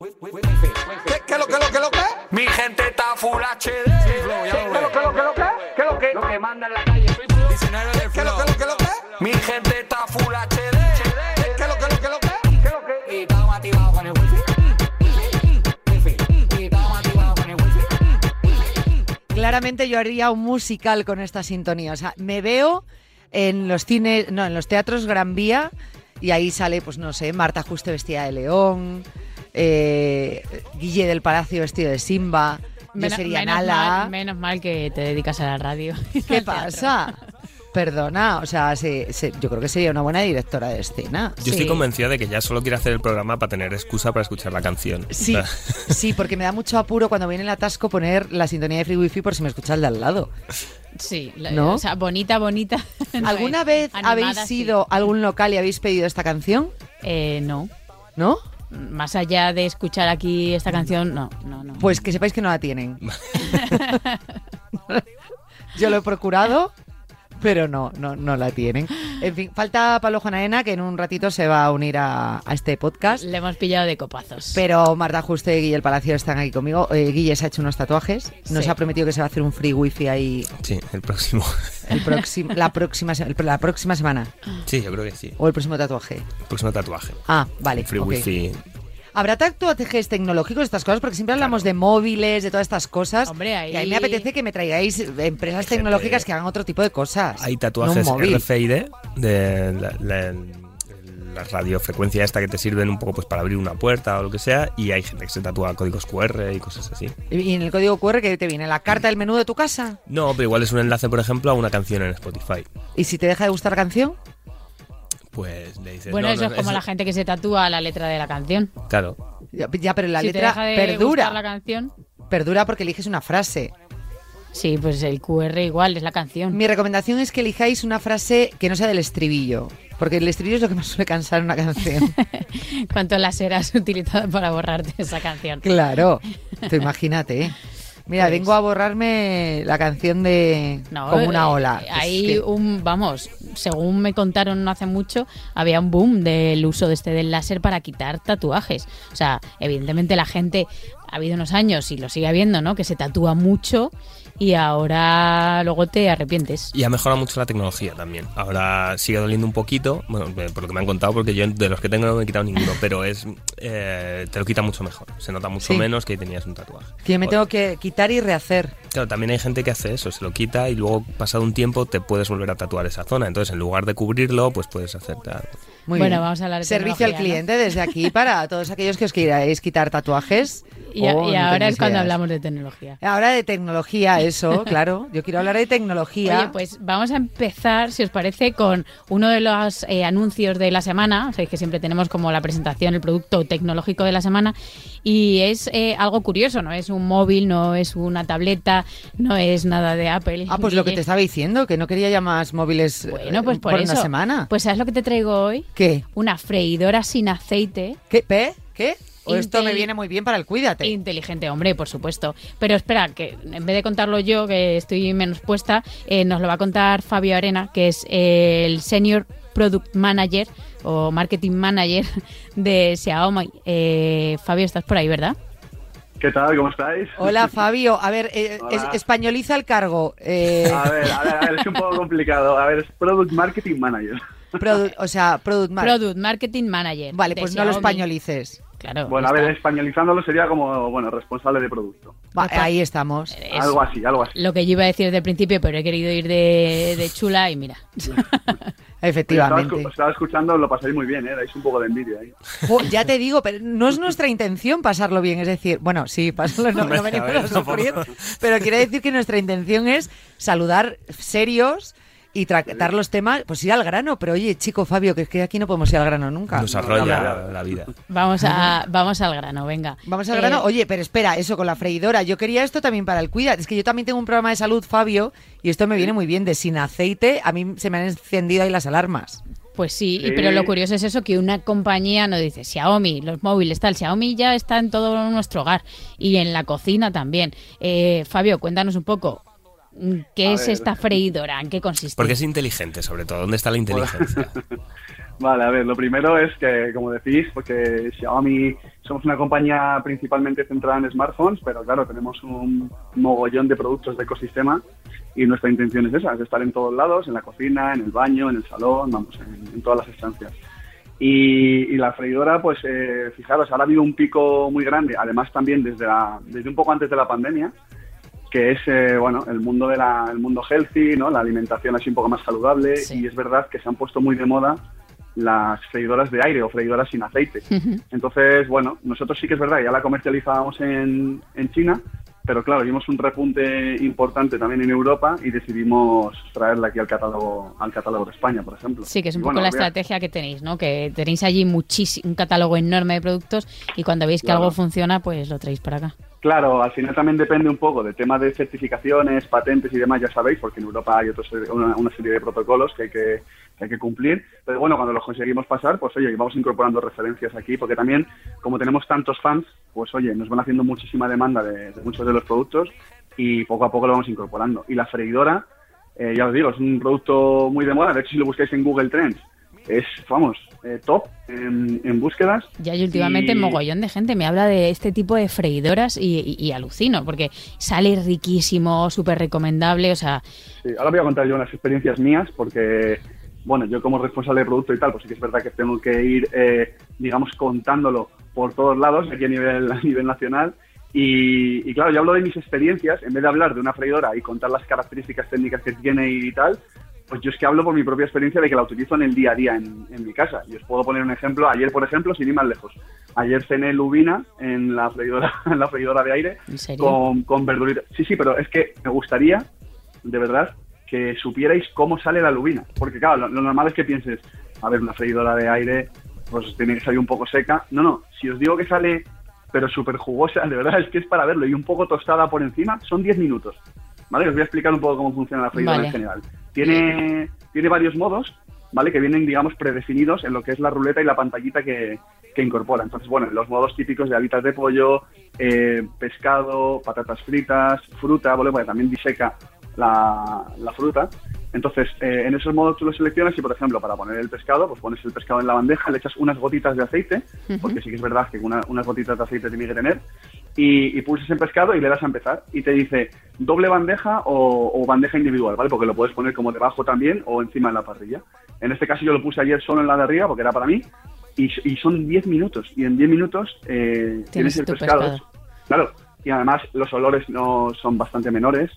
¿Qué, qué lo que lo que lo que? Mi gente está full HD. ¿Qué lo que lo que lo que? ¿Qué lo que? Lo que manda en la calle soy flow. 19 de ¿Qué lo que lo que lo que? Mi gente está full HD. ¿Qué lo que lo que lo que? ¿Qué lo que? Y estamos activados con el wifi. Wifi. Y estamos activados con el wifi. Claramente yo haría un musical con esta sintonía. O sea, me veo en los cines, no, en los teatros Gran Vía y ahí sale, pues no sé, Marta Juste vestida de león, eh, Guille del Palacio vestido de Simba, yo Menos- sería menos Nala. Mal, menos mal que te dedicas a la radio. ¿Qué pasa? Perdona, o sea, se- se- yo creo que sería una buena directora de escena. Yo estoy convencida de que ya solo quiere hacer el programa para tener excusa para escuchar la canción. Sí, O sea, sí, porque me da mucho apuro cuando viene el atasco poner la sintonía de Free Wifi por si me escucha el de al lado. Sí, ¿No? o sea, bonita, bonita. ¿Alguna vez Animada, habéis sí. ido a algún local y habéis pedido esta canción? Eh, no. ¿No? Más allá de escuchar aquí esta canción, no, no, no. Pues que sepáis que no la tienen. Yo lo he procurado, pero no, no, no la tienen. En fin, falta Pablo Jonaena, que en un ratito se va a unir a, a este podcast. Le hemos pillado de copazos. Pero Marta Juste y Guille el Palacio están aquí conmigo. Eh, Guille se ha hecho unos tatuajes. Nos Sí. ha prometido que se va a hacer un free wifi ahí sí, el próximo. el próximo, la, próxima, la próxima semana. Sí, yo creo que sí. O el próximo tatuaje. El próximo tatuaje. Ah, vale. Free wifi. ¿Habrá tatuajes tecnológicos, estas cosas? Porque siempre hablamos de móviles, de todas estas cosas. Hombre, ahí- Y a mí me apetece que me traigáis empresas gente- tecnológicas que hagan otro tipo de cosas. Hay tatuajes. RFID de la, la- la radiofrecuencia esta que te sirven un poco pues para abrir una puerta o lo que sea y hay gente que se tatúa códigos QR y cosas así. Y en el código QR que te viene la carta del menú de tu casa. No, pero igual es un enlace, por ejemplo, a una canción en Spotify. Y si te deja de gustar la canción, Pues le dices... bueno, no, eso no, es como eso- la gente que se tatúa la letra de la canción. Claro. ya, ya, pero la si te letra deja de gustar perdura. la canción, Perdura porque eliges una frase. sí, pues el QR igual es la canción. Mi recomendación es que elijáis una frase que no sea del estribillo. Porque el estribillo es lo que más suele cansar una canción. ¿Cuánto láser has utilizado para borrarte esa canción? claro. Tú imagínate. ¿eh? Mira, Pues- vengo a borrarme la canción de No, Como una eh, ola. eh, Pues Hay que- un, vamos, según me contaron no hace mucho, había un boom del uso de este del láser para quitar tatuajes. O sea, evidentemente la gente, ha habido unos años y lo sigue habiendo, ¿no? Que se tatúa mucho y ahora luego te arrepientes. Y ha mejorado mucho la tecnología también. Ahora sigue doliendo un poquito, bueno, eh, por lo que me han contado, porque yo de los que tengo no me he quitado ninguno, pero es eh, te lo quita mucho mejor. Se nota mucho Sí. menos que tenías un tatuaje. Que yo me O- tengo que quitar y rehacer. Claro, también hay gente que hace eso, se lo quita y luego pasado un tiempo te puedes volver a tatuar esa zona. Entonces, en lugar de cubrirlo, pues puedes hacerte algo. Muy Bueno, bien. vamos a hablar de Servicio al cliente desde aquí para todos aquellos que os queráis quitar tatuajes. Y, a- o y no ahora es cuando ideas. hablamos de tecnología. Ahora de tecnología, eso, claro. Yo quiero hablar de tecnología. Oye, pues vamos a empezar, si os parece, con uno de los eh, anuncios de la semana. Sabéis que siempre tenemos como la presentación, el producto tecnológico de la semana. Y es eh, algo curioso, no es un móvil, no es una tableta, no es nada de Apple. Ah, pues lo que te estaba diciendo, que no quería ya más móviles eh, Bueno, pues por, eso. una semana. Pues ¿sabes lo que te traigo hoy? ¿Qué? Una freidora sin aceite. ¿Qué? ¿Qué? O esto me viene muy bien para el cuídate. Inteligente, hombre, por supuesto. Pero espera, que en vez de contarlo yo, que estoy menos puesta, eh, nos lo va a contar Fabio Arena, que es eh, el Senior Product Manager o Marketing Manager de Xiaomi. Eh, Fabio, estás por ahí, ¿verdad? ¿Qué tal? ¿Cómo estáis? Hola, Fabio. A ver, eh, es- españoliza el cargo. Eh, A ver, a ver, a ver, es un poco complicado. A ver, es Product Marketing Manager. produ- o sea, product mar- Product Marketing Manager. Vale, pues no lo españolices. Claro. Bueno, a ver, está. españolizándolo sería como, bueno, responsable de producto. Va, ahí estamos. Es Algo así, algo así. lo que yo iba a decir desde el principio, pero he querido ir de, de chula y mira. Estaba, Efectivamente. escu- estaba escuchando, lo pasáis muy bien, ¿eh? Dais un poco de envidia ahí. Ya te digo, pero no es nuestra intención pasarlo bien. Es decir, bueno, sí, pasarlo, no, no venimos a ver, a sufrir, pero quiero decir que nuestra intención es saludar serios y tratar los temas, pues ir al grano. Pero oye, chico Fabio, que es que aquí no podemos ir al grano nunca. Nos no, arrolla no. la vida. Vamos, a, vamos al grano, venga. Vamos al Eh, grano. Oye, pero espera, eso con la freidora. Yo quería esto también para el cuidado. Es que yo también tengo un programa de salud, Fabio, y esto me viene muy bien. De sin aceite, a mí se me han encendido ahí las alarmas. Pues sí, y- Sí. pero lo curioso es eso, que una compañía nos dice, Xiaomi, los móviles, tal, Xiaomi ya está en todo nuestro hogar y en la cocina también. Eh, Fabio, cuéntanos un poco, ¿Qué A es ver. esta freidora? ¿En qué consiste? Porque es inteligente, sobre todo. ¿Dónde está la inteligencia? Vale, a ver, lo primero es que, como decís, porque Xiaomi somos una compañía principalmente centrada en smartphones, pero claro, tenemos un mogollón de productos de ecosistema y nuestra intención es esa, es estar en todos lados, en la cocina, en el baño, en el salón, vamos, en, en todas las estancias. Y, y la freidora, pues eh, fijaros, ahora ha habido un pico muy grande, además también desde, la- desde un poco antes de la pandemia, que es eh, bueno el mundo de la, el mundo healthy, ¿no? la alimentación así un poco más saludable Sí. y es verdad que se han puesto muy de moda las freidoras de aire o freidoras sin aceite. Entonces, bueno, nosotros sí que es verdad, ya la comercializábamos en, en China, pero claro, vimos un repunte importante también en Europa y decidimos traerla aquí al catálogo, al catálogo de España, por ejemplo. Sí, que es un Y poco bueno, la a- estrategia que tenéis, ¿no? Que tenéis allí muchísimo, un catálogo enorme de productos y cuando veis que Claro. algo funciona, pues lo traéis para acá. Claro, al final también depende un poco del tema de certificaciones, patentes y demás, ya sabéis, porque en Europa hay otros, una, una serie de protocolos que hay que, que hay que cumplir. Pero bueno, cuando los conseguimos pasar, pues oye, vamos incorporando referencias aquí, porque también, como tenemos tantos fans, pues oye, nos van haciendo muchísima demanda de, de muchos de los productos y poco a poco lo vamos incorporando. Y la freidora, eh, ya os digo, es un producto muy de moda. De hecho, si lo buscáis en Google Trends, es, vamos, eh, top en, en búsquedas. Ya hay últimamente Y- mogollón de gente me habla de este tipo de freidoras y, y- y alucino, porque sale riquísimo, súper recomendable, o sea, Sí, ahora voy a contar yo unas experiencias mías porque, bueno, yo como responsable de producto y tal, pues sí que es verdad que tengo que ir, eh, digamos, contándolo por todos lados, aquí a nivel, a nivel nacional. Y, y claro, yo hablo de mis experiencias, en vez de hablar de una freidora y contar las características técnicas que tiene y tal, pues yo es que hablo por mi propia experiencia de que la utilizo en el día a día en, en mi casa. Y os puedo poner un ejemplo. Ayer, por ejemplo, sin ir más lejos. Ayer cené lubina en la freidora, en la freidora de aire ¿En serio? con, con verduritas. Sí, sí, pero es que me gustaría, de verdad, que supierais cómo sale la lubina. Porque claro, lo, lo normal es que pienses, a ver, una freidora de aire, pues tiene que salir un poco seca. No, no, si os digo que sale, pero súper jugosa, de verdad es que es para verlo, y un poco tostada por encima, son 10 minutos. ¿Vale? Os voy a explicar un poco cómo funciona la freidora Vale. en general. Tiene, tiene varios modos, ¿vale? Que vienen, digamos, predefinidos en lo que es la ruleta y la pantallita que, que incorpora. Entonces, bueno, los modos típicos de alitas de pollo, eh, pescado, patatas fritas, fruta, ¿vale? Porque también diseca la, la fruta. Entonces, eh, en esos modos tú lo seleccionas y, por ejemplo, para poner el pescado, pues pones el pescado en la bandeja, le echas unas gotitas de aceite, porque sí que es verdad que una- unas gotitas de aceite tiene que tener, y, y pulsas en pescado y le das a empezar. Y te dice doble bandeja o, o bandeja individual, ¿vale? Porque lo puedes poner como debajo también o encima en la parrilla. En este caso yo lo puse ayer solo en la de arriba porque era para mí, y, y son 10 minutos. Y en 10 minutos eh, tienes el tu pescado. pescado. Claro, y además los olores no son bastante menores.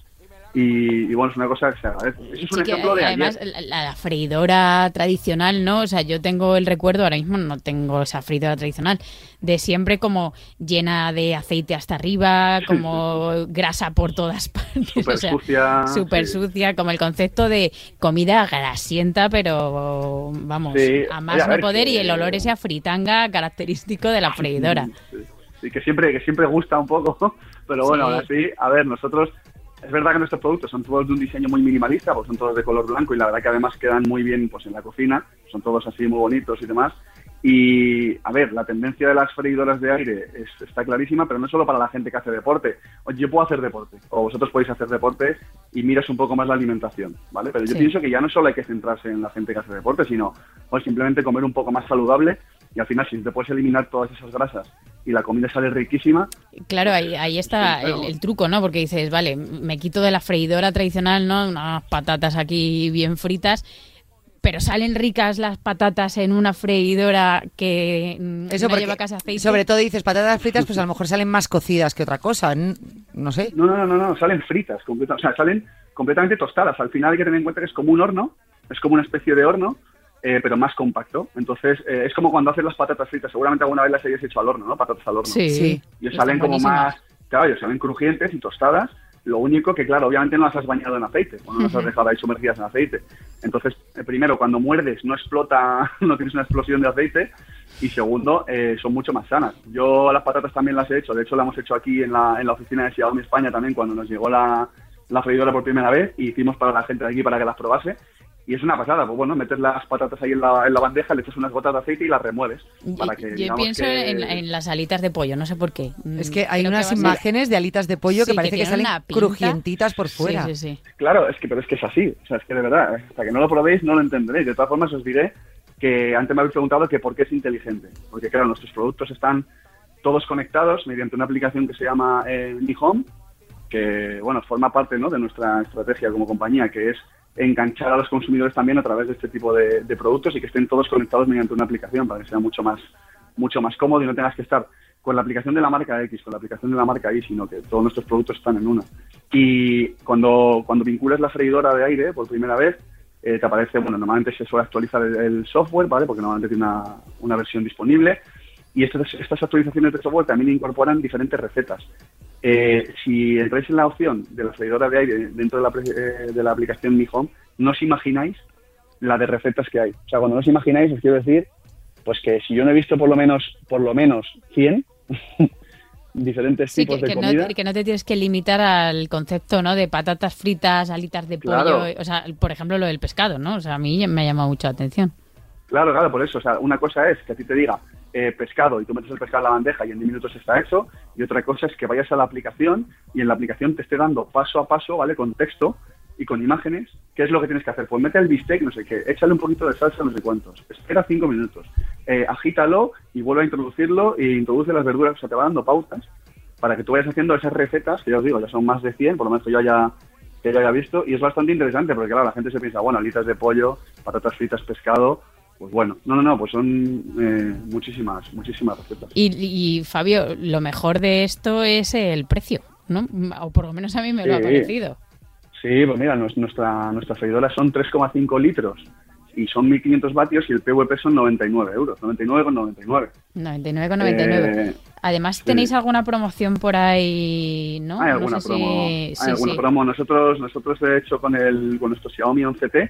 Y, y bueno, es una cosa que se agradece. Eso es un Sí que, ejemplo de además ayer. la, la freidora tradicional, ¿no? O sea, yo tengo el recuerdo, ahora mismo no tengo esa freidora tradicional, de siempre como llena de aceite hasta arriba, como grasa por todas partes. Súper o sea, sucia, Súper sí. sucia, como el concepto de comida grasienta, pero vamos, Sí, a oye, más a no ver, poder y el olor ese a fritanga característico de la freidora. Sí, sí, que siempre, que siempre gusta un poco, pero bueno, Sí. ahora sí, a ver, nosotros, es verdad que nuestros productos son todos de un diseño muy minimalista, pues son todos de color blanco y la verdad que además quedan muy bien pues en la cocina, son todos así muy bonitos y demás. Y a ver, la tendencia de las freidoras de aire es- está clarísima, pero no solo para la gente que hace deporte. Yo puedo hacer deporte, o vosotros podéis hacer deporte y miras un poco más la alimentación, ¿vale? Pero yo Sí. pienso que ya no solo hay que centrarse en la gente que hace deporte, sino pues, simplemente comer un poco más saludable y al final si te puedes eliminar todas esas grasas y la comida sale riquísima, Claro, ahí, ahí está Sí, claro. el, el truco, ¿no? Porque dices, vale, me quito de la freidora tradicional, ¿no? Unas patatas aquí bien fritas, pero salen ricas las patatas en una freidora que mm, Eso no porque, lleva casi aceite. sobre todo dices patatas fritas, pues a lo mejor salen más cocidas que otra cosa. No sé. No, no, no, no, no, salen fritas, completa- o sea, salen completamente tostadas. Al final hay que tener en cuenta que es como un horno, es como una especie de horno, eh, pero más compacto. Entonces, eh, es como cuando haces las patatas fritas. Seguramente alguna vez las hayas hecho al horno, ¿no? Patatas al horno. Sí, Sí. Y Están salen como más, claro, ellos salen crujientes y tostadas. Lo único que, claro, obviamente no las has bañado en aceite, o no las has dejado ahí sumergidas en aceite. Entonces, eh, primero, cuando muerdes no explota, no tienes una explosión de aceite. Y segundo, eh, son mucho más sanas. Yo las patatas también las he hecho, de hecho la hemos hecho aquí en la, en la oficina de Xiaomi España también cuando nos llegó la, la freidora por primera vez y hicimos para la gente de aquí para que las probase. Y es una pasada, pues bueno, metes las patatas ahí en la, en la bandeja, le echas unas gotas de aceite y las remueves. Para que, Yo pienso que- en, en las alitas de pollo, no sé por qué. Es que hay Creo unas ser- imágenes de alitas de pollo Sí, que parece que, tienen salen crujientitas por Sí, fuera. sí, sí. Claro, es que, pero es que es así. O sea, es que de verdad, hasta que no lo probéis no lo entenderéis. De todas formas, os diré que antes me habéis preguntado que por qué es inteligente. Porque, claro, nuestros productos están todos conectados mediante una aplicación que se llama eh, Mi Home, que, bueno, forma parte ¿no? de nuestra estrategia como compañía, que es enganchar a los consumidores también a través de este tipo de, de productos y que estén todos conectados mediante una aplicación para que sea mucho más, mucho más cómodo y no tengas que estar con la aplicación de la marca X, con la aplicación de la marca Y, sino que todos nuestros productos están en una. Y cuando, cuando vinculas la freidora de aire por primera vez, eh, te aparece, bueno, normalmente se suele actualizar el, el software, ¿vale? Porque normalmente tiene una, una versión disponible. Y estas, estas actualizaciones de software también incorporan diferentes recetas. Eh, si entráis en la opción de la freidora de aire dentro de la, eh, de la aplicación Mi Home, no os imagináis la de recetas que hay. O sea, cuando no os imagináis, os quiero decir, pues que si yo no he visto por lo menos, por lo menos 100 diferentes Sí, tipos que, de que comida. que no te tienes que limitar al concepto, ¿no? De patatas fritas, alitas de pollo, Claro. o sea, por ejemplo, lo del pescado, ¿no? O sea, a mí me ha llamado mucho la atención. Claro, claro, por eso. O sea, una cosa es que a ti te diga eh, pescado y tú metes el pescado en la bandeja y en 10 minutos está hecho. Y otra cosa es que vayas a la aplicación y en la aplicación te esté dando paso a paso, ¿vale? Con texto y con imágenes, ¿qué es lo que tienes que hacer? Pues mete el bistec, no sé qué, échale un poquito de salsa, no sé cuántos, espera cinco minutos, eh, agítalo y vuelve a introducirlo e introduce las verduras, o sea, te va dando pautas para que tú vayas haciendo esas recetas, que ya os digo, ya son más de 100, por lo menos que yo haya, que yo haya visto, y es bastante interesante, porque claro, la gente se piensa, bueno, alitas de pollo, patatas fritas, pescado, pues bueno, no, no, no, pues son eh, muchísimas, muchísimas recetas. Y, y, Fabio, lo mejor de esto es el precio, ¿no? O por lo menos a mí me lo ha Sí. parecido. Sí, pues mira, nuestra, nuestra freidora son 3,5 litros y son 1.500 vatios y el PVP son 99 euros, 99,99. 99,99. Eh, Además, sí. ¿tenéis alguna promoción por ahí, no? Hay No alguna sé promo. si- hay sí, alguna sí. promo. Nosotros, nosotros de hecho, con el con nuestro Xiaomi 11T,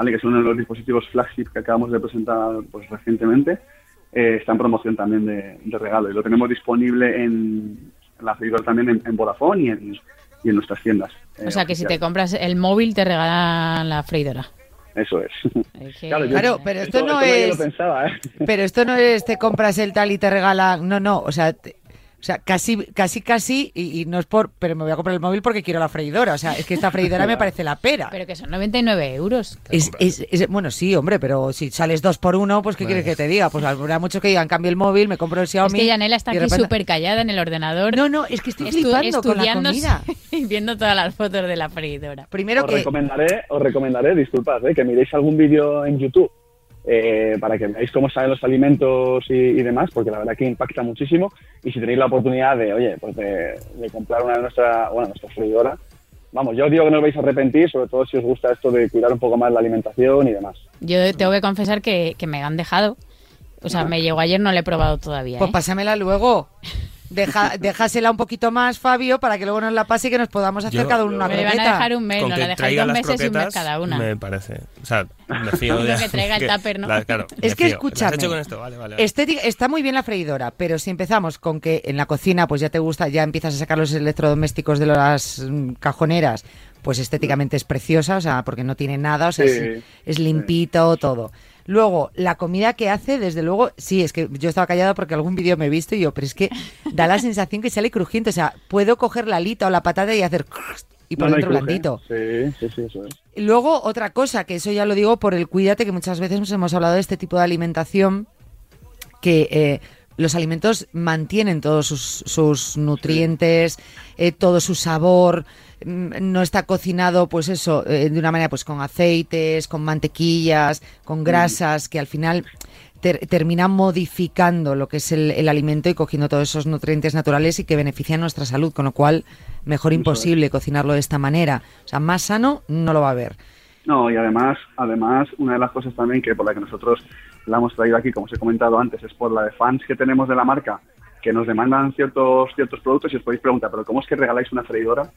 ¿vale? que es uno de los dispositivos flagship que acabamos de presentar pues recientemente, eh, está en promoción también de, de regalo. Y lo tenemos disponible en, en la freidora también en, en Vodafone y en, y en nuestras tiendas. eh, O sea, que si te compras el móvil te regalan la freidora. Eso es. Claro, yo- Claro, pero esto no es- lo pensaba, ¿eh? Pero esto no es te compras el tal y te regalan. No, no. O sea, te- o sea casi, casi, casi. Y, y no es por. Pero me voy a comprar el móvil porque quiero la freidora. O sea, es que esta freidora me parece la pera. Pero que son 99 euros. Es, es- es- bueno, sí, hombre, pero si sales dos por uno, pues ¿qué quieres que te diga? Pues habrá muchos que digan, cambio el móvil, me compro el Es Xiaomi. que Yanela está aquí repente- súper callada en el ordenador. No, no, es que estoy estu- flipando con la comida. y viendo todas las fotos de la freidora. Primero os que... recomendaré, os recomendaré, disculpad, ¿eh? que miréis algún vídeo en YouTube eh, para que veáis cómo salen los alimentos y, y demás, porque la verdad que impacta muchísimo. Y si tenéis la oportunidad de, oye, pues de, de comprar una de nuestra, bueno, nuestra freidora, vamos, yo os digo que no os vais a arrepentir, sobre todo si os gusta esto de cuidar un poco más la alimentación y demás. Yo tengo que confesar que, que me han dejado. O sea, me llegó ayer, no le he probado todavía. Pues ¿eh? pásamela luego. Deja, déjasela un poquito más, Fabio, para que luego nos la pase y que nos podamos hacer Yo- cada uno una me van a croqueta. dejar un mail, Con no que la dejáis dos meses y un mes cada una. me parece. O sea, me fío de... que traiga el tupper, ¿no? La- claro, Es me que fío. escúchame. ¿Lo has hecho con esto? Vale, vale. vale. Estética- está muy bien la freidora, pero si empezamos con que en la cocina pues ya te gusta, ya empiezas a sacar los electrodomésticos de las mm, cajoneras, pues estéticamente es preciosa, o sea, porque no tiene nada, o sea, Sí, es, es limpito, todo. Luego, la comida que hace, desde luego, sí, es que yo estaba callada porque algún vídeo me he visto y yo, pero es que da la sensación que sale crujiente, o sea, puedo coger la alita o la patata y hacer y por No, dentro blandito. Sí, sí, sí, eso es. Luego, otra cosa, que eso ya lo digo por el cuídate, que muchas veces nos hemos hablado de este tipo de alimentación, que eh, los alimentos mantienen todos sus, sus nutrientes, eh, todo su sabor, mm, no está cocinado, pues eso, eh, de una manera, pues con aceites, con mantequillas, con grasas, que al final ter- terminan modificando lo que es el, el alimento y cogiendo todos esos nutrientes naturales y que benefician nuestra salud, con lo cual mejor imposible cocinarlo de esta manera. O sea, más sano no lo va a haber. No, y además, además, una de las cosas también que por la que nosotros la hemos traído aquí, como os he comentado antes, es por la de fans que tenemos de la marca que nos demandan ciertos ciertos productos y os podéis preguntar, pero ¿cómo es que regaláis una freidora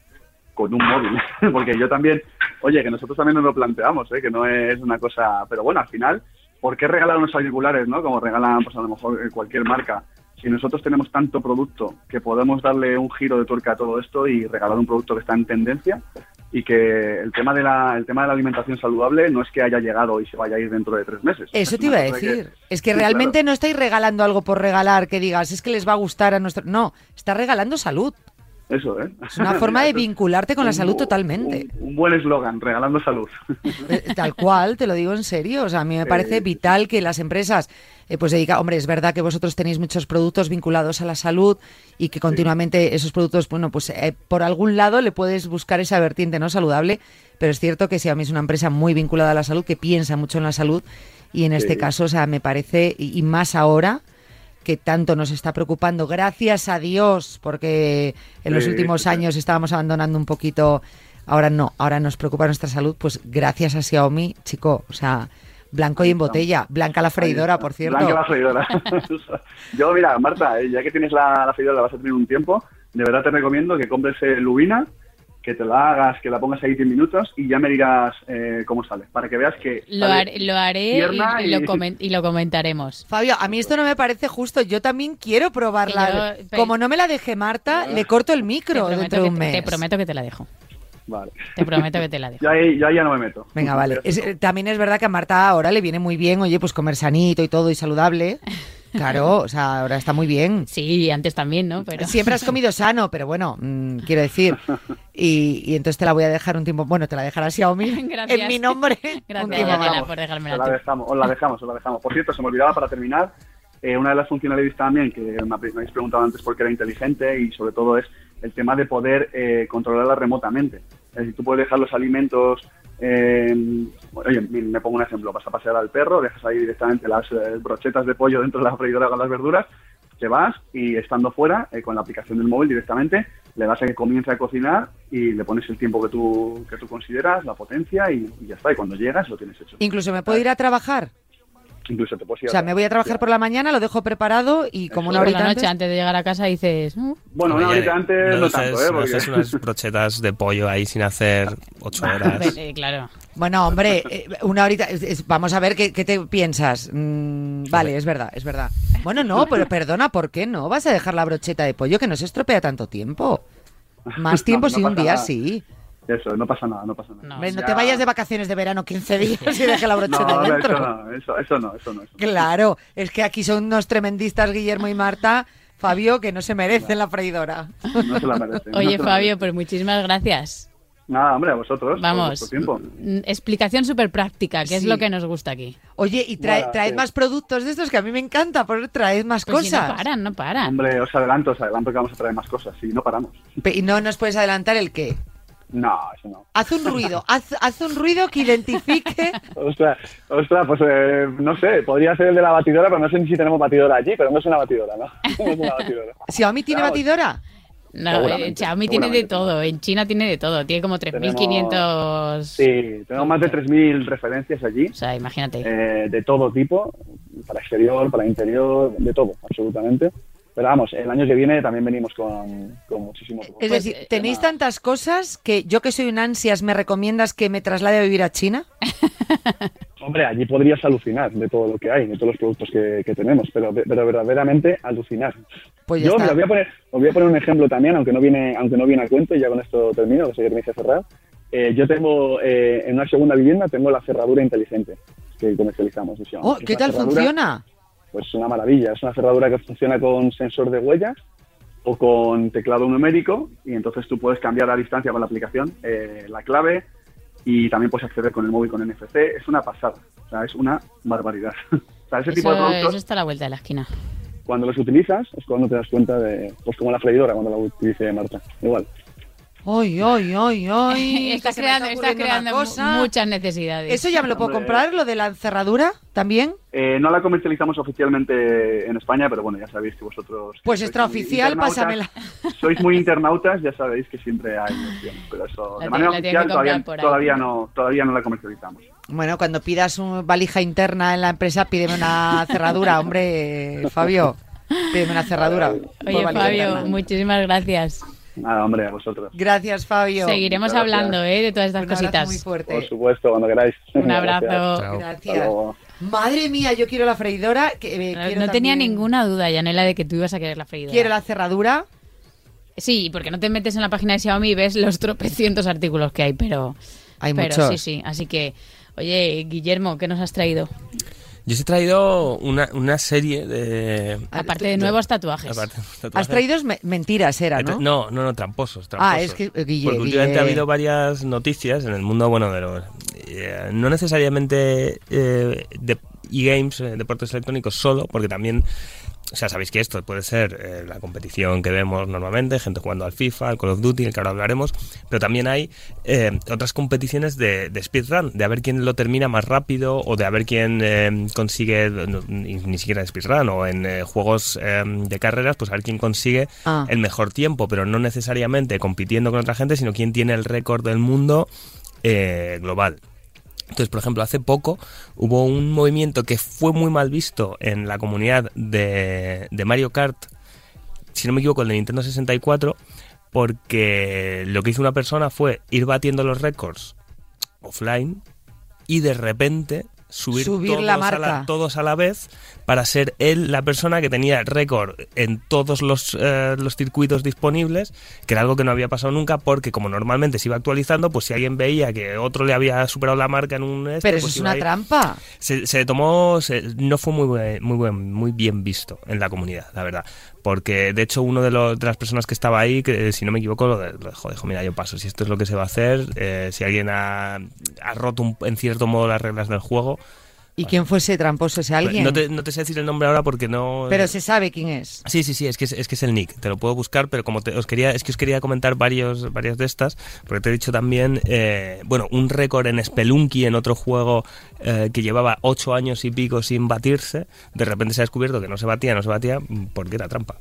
con un móvil? Porque yo también, oye, que nosotros también nos lo planteamos, ¿eh? que no es una cosa, pero bueno, al final, ¿por qué regalar unos auriculares, no? Como regalan, pues a lo mejor eh, cualquier marca. Si nosotros tenemos tanto producto que podemos darle un giro de tuerca a todo esto y regalar un producto que está en tendencia y que el tema de la el tema de la alimentación saludable no es que haya llegado y se vaya a ir dentro de tres meses. Eso Es te iba a que- decir. Es que Sí, realmente claro. no estáis regalando algo por regalar, que digas, es que les va a gustar a nuestro... No, está regalando salud. Eso, ¿eh? Es una forma de vincularte con la salud totalmente. Un, un buen eslogan, regalando salud. Eh, Tal cual, te lo digo en serio. O sea, a mí me parece vital que las empresas, eh, pues dedica, hombre, es verdad que vosotros tenéis muchos productos vinculados a la salud y que continuamente esos productos, bueno, pues eh, por algún lado le puedes buscar esa vertiente no saludable, pero es cierto que Xiaomi es una empresa muy vinculada a la salud, que piensa mucho en la salud y en este caso, o sea, me parece, y, y más ahora que tanto nos está preocupando, gracias a Dios, porque en los Sí, últimos sí, años estábamos abandonando un poquito, ahora no, ahora nos preocupa nuestra salud, pues gracias a Xiaomi, chico, o sea, blanco y en botella, blanca la freidora, por cierto. Blanca la freidora. Yo, mira, Marta, eh, ya que tienes la, la freidora, la vas a tener un tiempo, de verdad te recomiendo que compres eh, lubina, que te la hagas, que la pongas ahí 10 minutos y ya me dirás eh, cómo sale, para que veas que Lo, haré- lo haré tierna y, y lo y lo comentaremos. Fabio, a mí esto no me parece justo, yo también quiero probarla. Yo- Como no me la deje Marta, le corto el micro dentro de un te, mes. te prometo que te la dejo. Vale. Te prometo que te la dejo. Yo ahí, yo ahí ya no me meto. Venga, vale. Es- eh, también es verdad que a Marta ahora le viene muy bien, oye, pues comer sanito y todo y saludable. Claro, o sea, ahora está muy bien. Sí, antes también, ¿no? Pero Siempre has comido sano, pero bueno, mm, quiero decir. Y, y entonces te la voy a dejar un tiempo. Bueno, te la dejará Xiaomi Gracias. en mi nombre. Gracias, un tiempo por dejármela Os la dejamos, os la dejamos, os la dejamos. Por cierto, se me olvidaba para terminar, eh, una de las funcionalidades también que me habéis preguntado antes porque era inteligente y sobre todo es el tema de poder eh, controlarla remotamente. Es decir, tú puedes dejar los alimentos, eh, oye, me me pongo un ejemplo, vas a pasear al perro, dejas ahí directamente las eh, brochetas de pollo dentro de la freidora con las verduras, te vas y estando fuera, eh, con la aplicación del móvil directamente, le das a que comience a cocinar y le pones el tiempo que tú, que tú consideras, la potencia y, y ya está. Y cuando llegas lo tienes hecho. Incluso me puedo ir a trabajar. Incluso te puedes ir O sea, me voy a trabajar por la mañana, lo dejo preparado y como una Por horita la antes. noche, antes de llegar a casa, dices... "Mm, Bueno, una horita antes no, haces, tanto, ¿eh? no haces unas brochetas de pollo ahí sin hacer ocho horas. eh, claro. Bueno, hombre, eh, una horita. vamos a ver qué, qué te piensas. Mm, vale, es verdad, es verdad. Bueno, no, pero perdona, ¿por qué no? Vas a dejar la brocheta de pollo que no se estropea tanto tiempo. Más tiempo No, no sí, un día nada. sí. Eso, no pasa nada, no pasa nada. No, Hombre, no Ya- te vayas de vacaciones de verano 15 días y deje la brocheta no, dentro. eso no, eso, eso no, eso no. eso no. Claro, es que aquí son unos tremendistas, Guillermo y Marta, Fabio, que no se merecen la freidora. No se la merece. no Oye, Fabio, pues muchísimas gracias. Nada, hombre, a vosotros. Vamos. Por tiempo. Mm, Explicación súper práctica, que es lo que nos gusta aquí. Oye, y trae, Nada, traed sí. más productos de estos que a mí me encanta, por traed más Pues si cosas. no paran, no paran. Hombre, os adelanto, os adelanto que vamos a traer más cosas. Si no paramos. Pe- Y no nos puedes adelantar el qué. No, eso no. Haz un ruido, haz, haz un ruido que identifique. Ostras, ostras, pues eh, no sé, podría ser el de la batidora, pero no sé ni si tenemos batidora allí, pero no es una batidora, ¿no? No es una batidora. Xiaomi tiene batidora. No, eh, Xiaomi tiene de todo, en China tiene de todo, tiene como 3.500... Sí, tenemos más de 3.000 referencias allí. O sea, imagínate. eh, de todo tipo, para exterior, para interior, de todo, absolutamente. Pero vamos, el año que viene también venimos con, con muchísimos. Es decir, eh, tenéis tantas cosas que yo que soy un ansias, ¿me recomiendas que me traslade a vivir a China? Hombre, allí podrías alucinar de todo lo que hay, de todos los productos que, que tenemos, pero, pero verdaderamente alucinar. Pues ya Yo está. me voy a poner, os voy a poner un ejemplo también, aunque no viene, aunque no viene a cuento, y ya con esto termino, que sé que tenéis que cerrar. Eh, yo tengo, eh, en una segunda vivienda, tengo la cerradura inteligente que comercializamos. o sea, Oh, ¿Qué tal cerradura- funciona? Pues una maravilla. Es una cerradura que funciona con sensor de huellas o con teclado numérico y entonces tú puedes cambiar a distancia con la aplicación eh, la clave y también puedes acceder con el móvil con NFC. Es una pasada. O sea, es una barbaridad. o sea, ese tipo de productos, eso está a la vuelta de la esquina. cuando los utilizas, es cuando te das cuenta de, pues como la freidora cuando la utilice Marta. Igual. ¡Ay, ay, ay, ay! está que se me está creando, está ocurriendo una creando cosa. muchas necesidades. ¿Eso ya me lo puedo Hombre. comprar, lo de la cerradura también? Eh, no la comercializamos oficialmente en España, pero bueno, ya sabéis que vosotros... Pues extraoficial, pásamela. Sois muy internautas, ya sabéis que siempre hay opción, pero eso La de manera oficial todavía, no, todavía no la comercializamos. Bueno, cuando pidas una valija interna en la empresa, pídeme una cerradura, hombre, Fabio. Pídeme una cerradura. Oye, Fabio, interna. muchas gracias. Nada, hombre, a vosotros. Gracias, Fabio. Seguiremos Gracias. hablando ¿eh? de todas estas Un cositas. muy fuerte. Por supuesto, cuando queráis. Un Gracias. abrazo. Gracias. Madre mía, yo quiero la freidora. Que, eh, No, quiero no tenía ninguna duda, Yanela, de que tú ibas a querer la freidora. Quiero la cerradura. Sí, porque no te metes en la página de Xiaomi y ves los tropecientos artículos que hay, pero... Hay pero muchos. sí, sí. Así que, oye, Guillermo, ¿qué nos has traído? Yo os he traído una, una serie de... Ah, Aparte de nuevos tatuajes. aparte- Has traído me- mentiras, era, ¿no? No, no, no, tramposos, tramposos. Ah, es que, eh, Guille, Porque últimamente Guille- ha habido varias noticias en el mundo, bueno, de los... eh, no necesariamente eh, de e-games, eh, deportes electrónicos solo, porque también... O sea, sabéis que esto puede ser eh, la competición que vemos normalmente, gente jugando al FIFA, al Call of Duty, el que ahora hablaremos, pero también hay eh, otras competiciones de, de speedrun, de a ver quién lo termina más rápido o de a ver quién eh, consigue, no, ni, ni siquiera de speedrun, o en juegos de carreras, pues a ver quién consigue Ah. el mejor tiempo, pero no necesariamente compitiendo con otra gente, sino quién tiene el récord del mundo eh, global. Entonces, por ejemplo, hace poco hubo un movimiento que fue muy mal visto en la comunidad de, de Mario Kart, si no me equivoco, el de Nintendo 64, porque lo que hizo una persona fue ir batiendo los récords offline y de repente subir, Subir todos, la A marca. la, todos a la vez para ser él la persona que tenía récord en todos los, eh, los circuitos disponibles, que era algo que no había pasado nunca porque como normalmente se iba actualizando, pues si alguien veía que otro le había superado la marca en un... este, Pero eso pues es una trampa. Se, se tomó, se- no fue muy, buen- muy, buen, muy bien visto en la comunidad, la verdad. Porque de hecho uno de, los, de las personas que estaba ahí, que, si no me equivoco, lo, de- lo dejó, dijo, mira, yo paso, si esto es lo que se va a hacer, eh, si alguien ha, ha roto un- en cierto modo las reglas del juego, ¿Y quién fuese tramposo ese alguien? no te, no te sé decir el nombre ahora porque no... Pero se sabe quién es. Sí, sí, sí, es que es, es que es el nick. Te lo puedo buscar, pero como te- os quería, es que os quería comentar varios, varias de estas, porque te he dicho también, eh, bueno, un récord en Spelunky, en otro juego eh, que llevaba ocho años y pico sin batirse, de repente se ha descubierto que no se batía, no se batía, porque era trampa.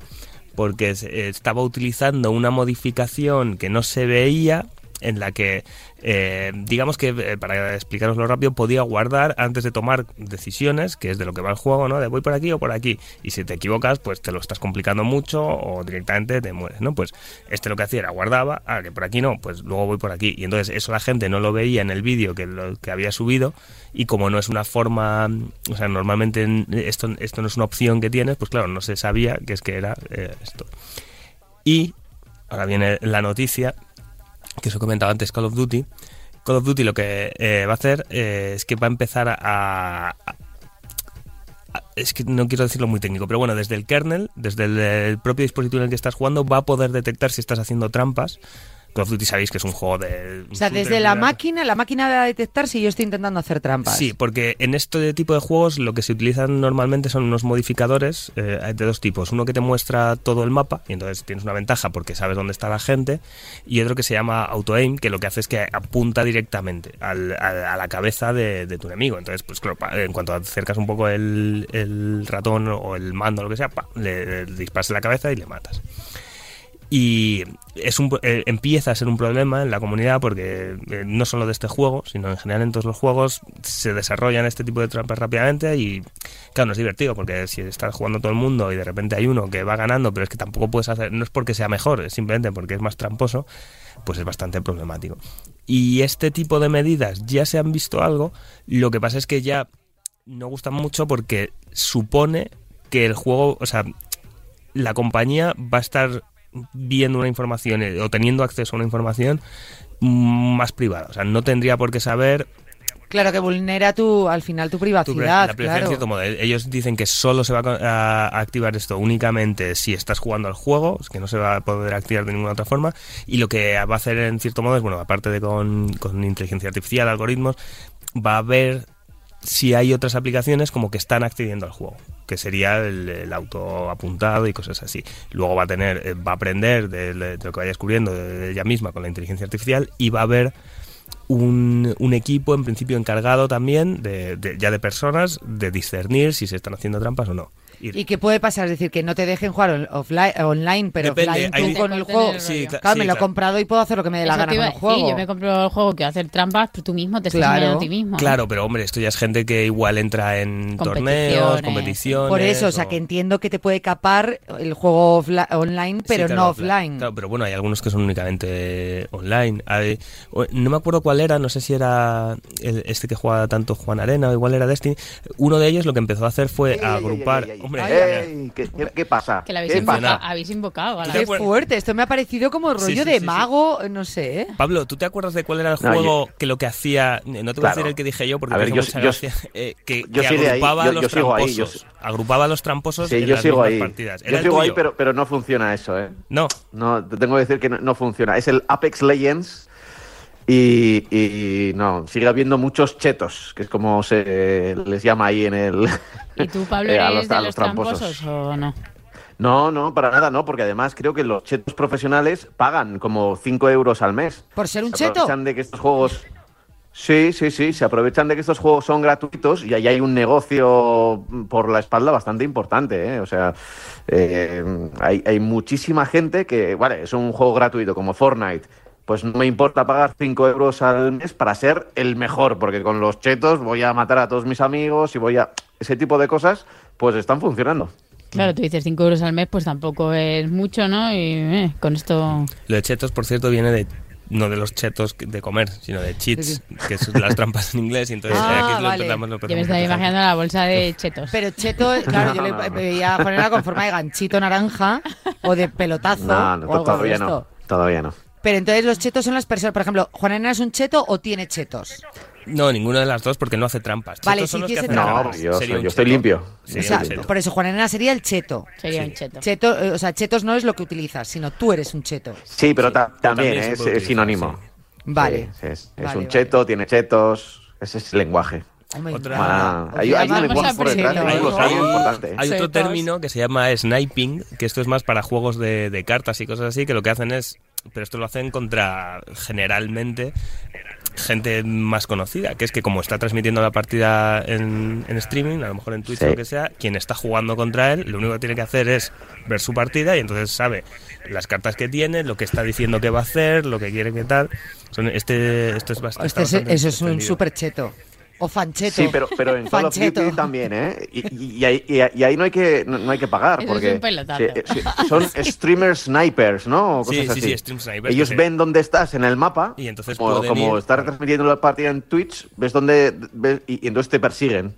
Porque estaba utilizando una modificación que no se veía en la que, eh, digamos que, eh, para explicaroslo rápido, podía guardar antes de tomar decisiones, que es de lo que va el juego, ¿no? De voy por aquí o por aquí. Y si te equivocas, pues te lo estás complicando mucho o directamente te mueres, ¿no? Pues este lo que hacía era guardaba, ah, que por aquí no, pues luego voy por aquí. Y entonces eso la gente no lo veía en el vídeo que, lo, que había subido y como no es una forma, o sea, normalmente en- esto, esto no es una opción que tienes, pues claro, no se sabía que es que era eh, esto. Y ahora viene la noticia que os he comentado antes, Call of Duty. Call of Duty lo que eh, va a hacer eh, es que va a empezar a, Es que no quiero decirlo muy técnico, pero bueno, desde el kernel, desde el propio dispositivo en el que estás jugando, va a poder detectar si estás haciendo trampas. Call of Duty sabéis que es un juego de... O sea, desde la máquina, la máquina va a detectar si yo estoy intentando hacer trampas. Sí, porque en este tipo de juegos lo que se utilizan normalmente son unos modificadores eh, de dos tipos. Uno que te muestra todo el mapa y entonces tienes una ventaja porque sabes dónde está la gente y otro que se llama auto-aim que lo que hace es que apunta directamente al- a, a la cabeza de, de tu enemigo. Entonces, pues claro, en cuanto acercas un poco el, el ratón o el mando o lo que sea, pa, le, le disparas en la cabeza y le matas. Y es un, eh, empieza a ser un problema en la comunidad porque eh, no solo de este juego, sino en general en todos los juegos se desarrollan este tipo de trampas rápidamente y claro, no es divertido porque si estás jugando todo el mundo y de repente hay uno que va ganando, pero es que tampoco puedes hacer, no es porque sea mejor, es simplemente porque es más tramposo, pues es bastante problemático. Y este tipo de medidas ya se han visto algo, lo que pasa es que ya no gustan mucho porque supone que el juego, o sea, la compañía va a estar viendo una información eh, o teniendo acceso a una información mm, más privada. O sea, no tendría por qué saber Claro que vulnera tu, al final tu tu privacidad, la claro. cierto modo. Eh, Ellos dicen que solo se va a a, activar esto únicamente si estás jugando al juego, que no se va a poder activar de ninguna otra forma. Y lo que va a hacer en cierto modo es, bueno, aparte de con, con inteligencia artificial, algoritmos, va a ver si hay otras aplicaciones como que están accediendo al juego, que sería el, auto apuntado y cosas así. Luego va a tener, eh, va a aprender de, lo que vaya descubriendo de, ella misma con la inteligencia artificial y va a ver un, un equipo en principio encargado también de, de- ya de personas de discernir si se están haciendo trampas o no. Y- ¿Y qué puede pasar? Es decir, que no te dejen jugar offline, online, pero Depende, offline tú hay- con el juego. Sí, cla- claro, sí, me lo he claro. comprado y puedo hacer lo que me dé la Eso gana con el juego. decir, yo me compro el juego que hacer trampas, pero tú mismo te estás Claro. engañando a ti mismo. Claro, pero hombre, esto ya es gente que igual entra en torneos, Competiciones. Por eso, o sea, que entiendo que te puede capar el juego online, Sí, pero claro, no offline. Claro, pero bueno, hay algunos que son únicamente online. Hay- no me acuerdo cuál era, no sé si era el- este que juega tanto Juan Arena o igual era Destiny. Uno de ellos lo que empezó a hacer fue Ey, ey, ey, agrupar. ¿Qué, qué, qué pasa? Que la habéis, ¿Qué invoca- pasa? habéis invocado. a la ¿Te Qué fuerte, esto me ha parecido como rollo Sí, sí, de sí, sí. mago, no sé. ¿eh? Pablo, ¿tú te acuerdas de cuál era el No, juego que lo que hacía? No te voy a decir el que dije yo porque A ver, yo- mucha yo- gracia. eh, que, yo que sigue ahí, agrupaba yo- a los ahí, tramposos. yo- Agrupaba a los tramposos Sí, en yo las sigo ahí. partidas. Yo ¿Era el sigo ahí, pero, pero no funciona eso, ¿eh? No. No, te tengo que decir que no, no funciona. Es el Apex Legends y, y no, sigue habiendo muchos chetos, que es como se les llama ahí en el... ¿Y tú, Pablo, eres a los- de a los, los tramposos. tramposos o no? No, no, para nada, no, porque además creo que los chetos profesionales pagan como 5 euros al mes. Por ser un Se cheto. aprovechan de que estos juegos... Sí, sí, sí, se aprovechan de que estos juegos son gratuitos y ahí hay un negocio por la espalda bastante importante, ¿eh? O sea, eh, hay, hay muchísima gente que, vale, es un juego gratuito como Fortnite, pues no me importa pagar 5 euros al mes para ser el mejor, porque con los chetos voy a matar a todos mis amigos y voy a... Ese tipo de cosas, pues están funcionando. Claro, tú dices 5 euros al mes, pues tampoco es mucho, ¿no? Y eh, con esto... Lo de chetos, por cierto, viene de no de los chetos de comer, sino de cheats, que son las trampas en inglés. Y entonces Ah, eh, aquí lo vale. lo Yo me estaba imaginando la bolsa de chetos. Pero cheto, claro, yo le veía a Juanela con forma de ganchito naranja o de pelotazo. No, no, o algo de todavía esto. no, todavía no. Pero entonces los chetos son las personas, por ejemplo, ¿Juanena es un cheto o tiene chetos? No, ninguna de las dos porque no hace trampas. Vale, Chetos son si los que hiciese hacen No, trampas. porque yo, Sería soy- un yo estoy cheto. limpio. Sí, o sea, un cheto. por eso Juanena sería el cheto. Sería Sí. un cheto. Cheto, eh, o sea, chetos no es lo que utilizas, sino tú eres un cheto. Sí, pero ta- también, se es, puede es utilizar, sinónimo. sí. Vale. Sí, es es Vale, un vale. cheto, tiene chetos, ese es el lenguaje. Hombre, Otra- Ah, hay, hay un además, lenguaje por detrás, hay un ¿no? glosario importante. ¿eh? Hay otro término que se llama sniping, que esto es más para juegos de, de cartas y cosas así, que lo que hacen es, pero esto lo hacen contra generalmente gente más conocida, que es que como está transmitiendo la partida en, en streaming, a lo mejor en Twitch Sí. o lo que sea, quien está jugando contra él, lo único que tiene que hacer es ver su partida y entonces sabe las cartas que tiene, lo que está diciendo que va a hacer, lo que quiere que tal. Son, este, esto es bastante... Este es- eso es un super cheto. O fancheto. Sí, pero, pero en Call of. Duty también, ¿eh? Y, y- y ahí, y ahí- y ahí no hay que no, no hay que pagar Eso es porque sí, sí, son streamer snipers, ¿no? O Sí, cosas sí, así. sí, stream snipers, Ellos ven dónde estás en el mapa Y entonces como, como ir- estar retransmitiendo la partida en Twitch, ves dónde ves- y, y entonces te persiguen.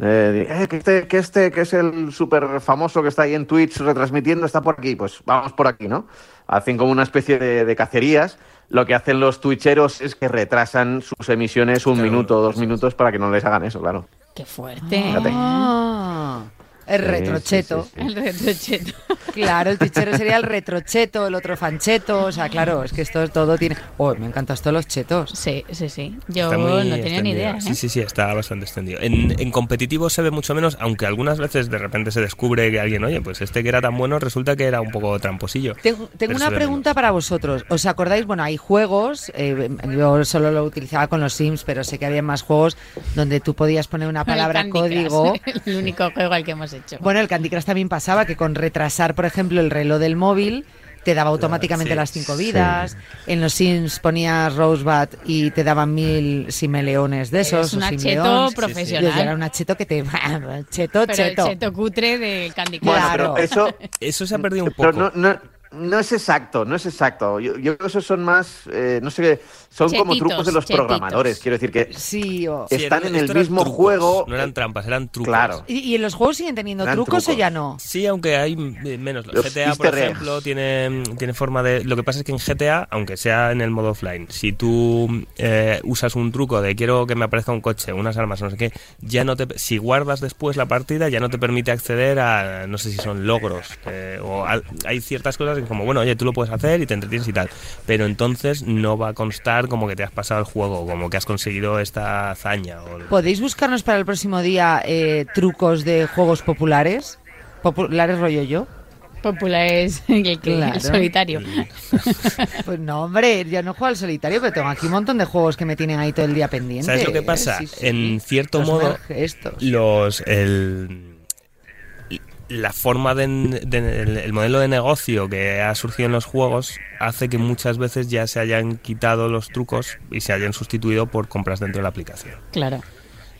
Eh, eh, que, este, que este, que es el súper famoso que está ahí en Twitch retransmitiendo, está por aquí, pues vamos por aquí, ¿no? Hacen como una especie de, de cacerías. Lo que hacen los twitcheros es que retrasan sus emisiones un Claro, minuto o dos minutos para que no les hagan eso, claro. Qué fuerte. Fíjate. Ah, el retrocheto. sí, sí, sí. El retrocheto. Claro, el tichero sería el retrocheto, el otro fancheto. O sea, claro, es que esto todo tiene. Oh, me encantan todos los chetos. Sí, sí, sí. Yo no tenía ni idea. ¿eh? Sí, sí, sí, está bastante extendido. En, en competitivo se ve mucho menos, aunque algunas veces de repente se descubre que alguien, oye, pues este que era tan bueno resulta que era un poco tramposillo. Tengo, una pregunta para vosotros. ¿Os acordáis? Bueno, hay juegos, eh, yo solo lo utilizaba con los Sims, pero sé que había más juegos donde tú podías poner una palabra código. Crush, el único juego al que hemos hecho. Bueno, el Candy Crush también pasaba que con retrasar, por ejemplo, el reloj del móvil te daba automáticamente sí, las cinco sí. vidas. En los Sims ponías Rosebud y te daban mil simeleones de esos. Es un o cheto simleons. profesional. Y era un cheto que te... cheto, Pero cheto. el cheto cutre del Candy Crush. Bueno, Claro. pero eso, Eso se ha perdido un pero poco. no, no, no es exacto, no es exacto. Yo, yo creo que esos son más, eh, no sé qué, son como trucos de los chetitos. programadores. Quiero decir que Sí, están en el mismo trucos, juego. No eran trampas, eran trucos. Claro. ¿Y, y en los juegos siguen teniendo trucos o ya no? Sí, aunque hay eh, menos. Los GTA, por ejemplo, tiene, tiene forma de... Lo que pasa es que en GTA, aunque sea en el modo offline, si tú eh, usas un truco de quiero que me aparezca un coche, unas armas, no sé qué, ya no te... Si guardas después la partida, ya no te permite acceder a, no sé si son logros, eh, o al- hay ciertas cosas como, bueno, oye, tú lo puedes hacer y te entretienes y tal, pero entonces no va a constar como que te has pasado el juego, como que has conseguido esta hazaña. O... ¿Podéis buscarnos para el próximo día eh, trucos de juegos populares? Populares rollo yo. Popular es el, Claro. el solitario. Pues no, hombre, yo no juego al solitario, pero tengo aquí un montón de juegos que me tienen ahí todo el día pendiente. ¿Sabes lo que pasa? Sí, sí. En cierto Los modo, los el, la forma de, de- el, el modelo de negocio que ha surgido en los juegos hace que muchas veces ya se hayan quitado los trucos y se hayan sustituido por compras dentro de la aplicación. Claro.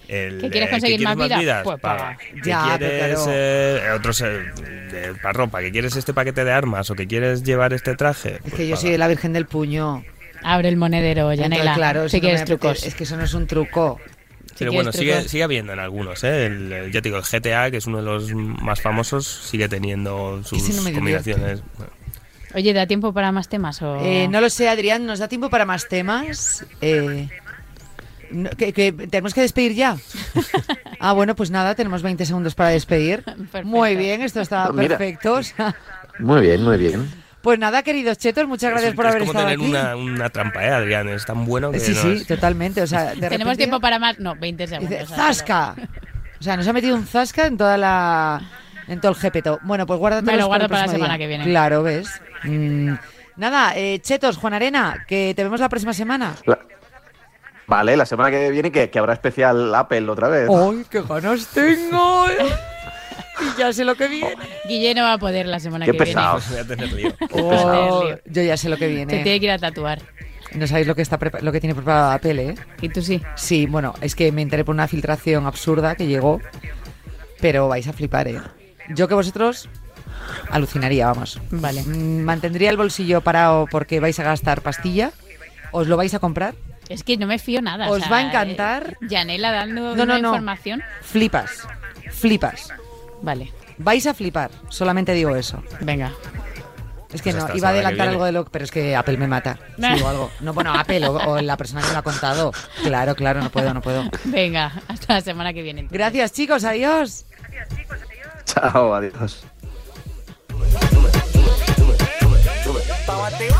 El, ¿Que quieres eh, conseguir quieres más vida? vidas? Pues paga. ¿Que Ya, quieres claro. eh, otros eh, para ropa? ¿Que quieres este paquete de armas? ¿O que quieres llevar este traje? Es Pues que yo paga. soy la Virgen del Puño. Abre el monedero, Entonces, Yanela. claro, si no quieres trucos. Es que eso no es un truco. Pero bueno, sigue, sigue habiendo en algunos, ¿eh? El, el- ya te digo, el GTA, que es uno de los más famosos, sigue teniendo sus no combinaciones. Bueno, Oye, ¿da tiempo para más temas? O... Eh, no lo sé, Adrián, ¿nos da tiempo para más temas? Eh, no, que, que tenemos que despedir ya. Ah, bueno, pues nada, tenemos 20 segundos para despedir. Perfecto. Muy bien, esto está perfecto. Muy bien, muy bien. Pues nada, queridos chetos, muchas gracias es, por es haber como estado tener aquí. una, una trampa, ¿eh, Adrián? Es tan bueno que Sí, no sí, es- totalmente. O sea, de ¿Tenemos repente tiempo para más? No, 20 segundos. Dice, ¡zasca! O sea, nos ha metido un zasca en toda la... En todo el jepeto. Bueno, pues guárdate Me lo guardo para la semana que viene. Claro, ¿ves? Mm, nada, eh, chetos, Juan Arena, que te vemos la próxima semana. La- Vale, la semana que viene que, que habrá especial Apple otra vez. ¡Ay, qué ganas tengo! Ya sé lo que viene. Guille no va a poder la semana Qué que pesado. Voy a tener lío. Oh, lío. yo ya sé lo que viene. Se viene. tiene que ir a tatuar. No sabéis lo que está lo que tiene preparado Apple, ¿eh? Y tú sí. Sí, bueno, es que me enteré por una filtración absurda que llegó, pero vais a flipar, ¿eh? Yo que vosotros alucinaría, vamos. Vale. Mm, Mantendría el bolsillo parado porque vais a gastar pastilla. ¿Os lo vais a comprar? Es que no me fío nada. o Os sea, va a encantar. eh, Yanela dando No, una no, no. información. Flipas. Flipas. Vale, Vais a flipar. Solamente digo eso. venga. Es que Pues no, iba a adelantar algo de lo pero es que Apple me mata. Si digo algo. No, bueno, Apple o, o la persona que me lo ha contado. Claro, claro, no puedo, no puedo. Venga, hasta la semana que viene. entonces. Gracias, chicos, adiós. Chao, adiós. Estaba activa.